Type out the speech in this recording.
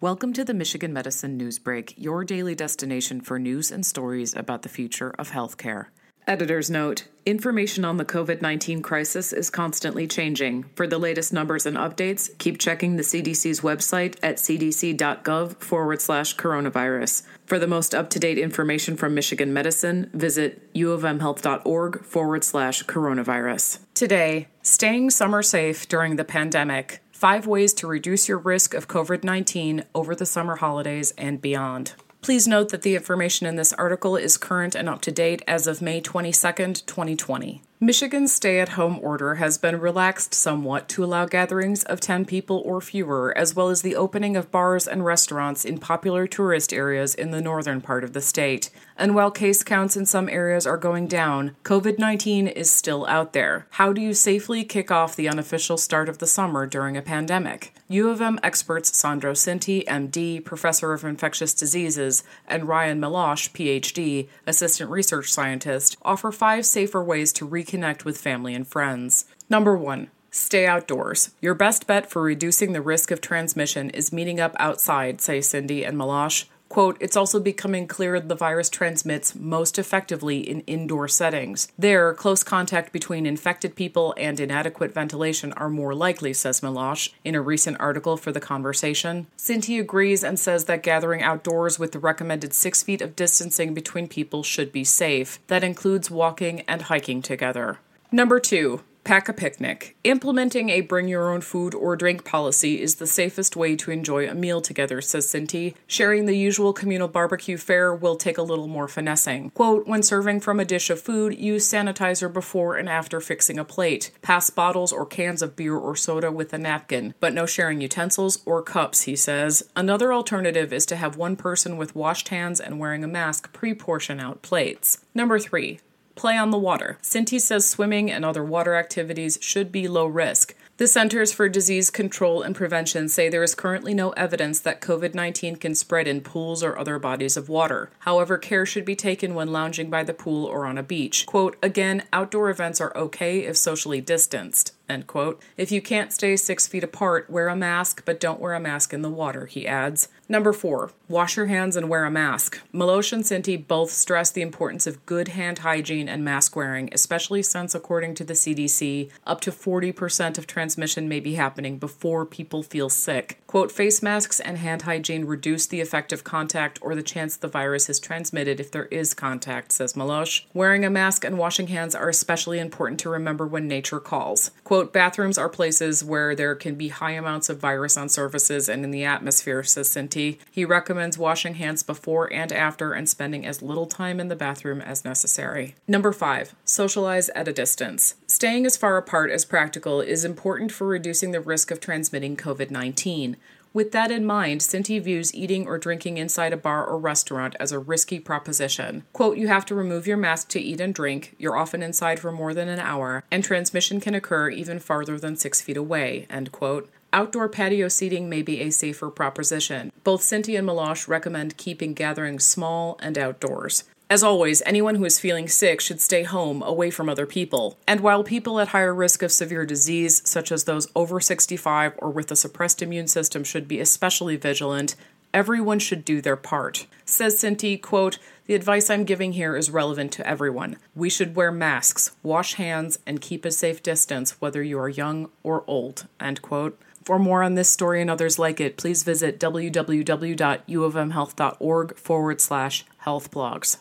Welcome to the Michigan Medicine News Break, your daily destination for news and stories about the future of healthcare. Editor's note Information on the COVID 19 crisis is constantly changing. For the latest numbers and updates, keep checking the CDC's website at cdc.gov forward slash coronavirus. For the most up to date information from Michigan Medicine, visit uofmhealth.org forward slash coronavirus. Today, staying summer safe during the pandemic. Five ways to reduce your risk of COVID 19 over the summer holidays and beyond. Please note that the information in this article is current and up to date as of May 22, 2020. Michigan's stay at home order has been relaxed somewhat to allow gatherings of 10 people or fewer, as well as the opening of bars and restaurants in popular tourist areas in the northern part of the state. And while case counts in some areas are going down, COVID 19 is still out there. How do you safely kick off the unofficial start of the summer during a pandemic? U of M experts Sandro Cinti, MD, Professor of Infectious Diseases, and Ryan Meloche, PhD, Assistant Research Scientist, offer five safer ways to reconnect with family and friends. Number one, Stay outdoors. Your best bet for reducing the risk of transmission is meeting up outside, say Cinti and Meloche. Quote, it's also becoming clear the virus transmits most effectively in indoor settings. There, close contact between infected people and inadequate ventilation are more likely, says Meloche in a recent article for The Conversation. Cinti agrees and says that gathering outdoors with the recommended six feet of distancing between people should be safe. That includes walking and hiking together. Number two, Pack a picnic. Implementing a bring your own food or drink policy is the safest way to enjoy a meal together, says Cinti. Sharing the usual communal barbecue fare will take a little more finessing. Quote, when serving from a dish of food, use sanitizer before and after fixing a plate. Pass bottles or cans of beer or soda with a napkin, but no sharing utensils or cups, he says. Another alternative is to have one person with washed hands and wearing a mask pre portion out plates. Number three, play on the water. Cinti says swimming and other water activities should be low risk. The Centers for Disease Control and Prevention say there is currently no evidence that COVID 19 can spread in pools or other bodies of water. However, care should be taken when lounging by the pool or on a beach. Quote, again, outdoor events are okay if socially distanced. End quote. If you can't stay six feet apart, wear a mask, but don't wear a mask in the water, he adds. Number four, wash your hands and wear a mask. Meloche and Cinti both stress the importance of good hand hygiene and mask wearing, especially since, according to the CDC, up to 40% of transmission may be happening before people feel sick. Quote, face masks and hand hygiene reduce the effect of contact or the chance the virus is transmitted if there is contact, says Meloche. Wearing a mask and washing hands are especially important to remember when nature calls. Quote, bathrooms are places where there can be high amounts of virus on surfaces and in the atmosphere, says Cinti. He recommends washing hands before and after and spending as little time in the bathroom as necessary. Number five, socialize at a distance. Staying as far apart as practical is important for reducing the risk of transmitting COVID 19. With that in mind, Cinti views eating or drinking inside a bar or restaurant as a risky proposition. Quote, you have to remove your mask to eat and drink, you're often inside for more than an hour, and transmission can occur even farther than six feet away, end quote. Outdoor patio seating may be a safer proposition. Both Cinti and Meloche recommend keeping gatherings small and outdoors. As always, anyone who is feeling sick should stay home, away from other people. And while people at higher risk of severe disease, such as those over 65 or with a suppressed immune system, should be especially vigilant, everyone should do their part. Says Cinti, quote, the advice I'm giving here is relevant to everyone. We should wear masks, wash hands, and keep a safe distance whether you are young or old. End quote. For more on this story and others like it, please visit www.uofmhealth.org forward slash health blogs.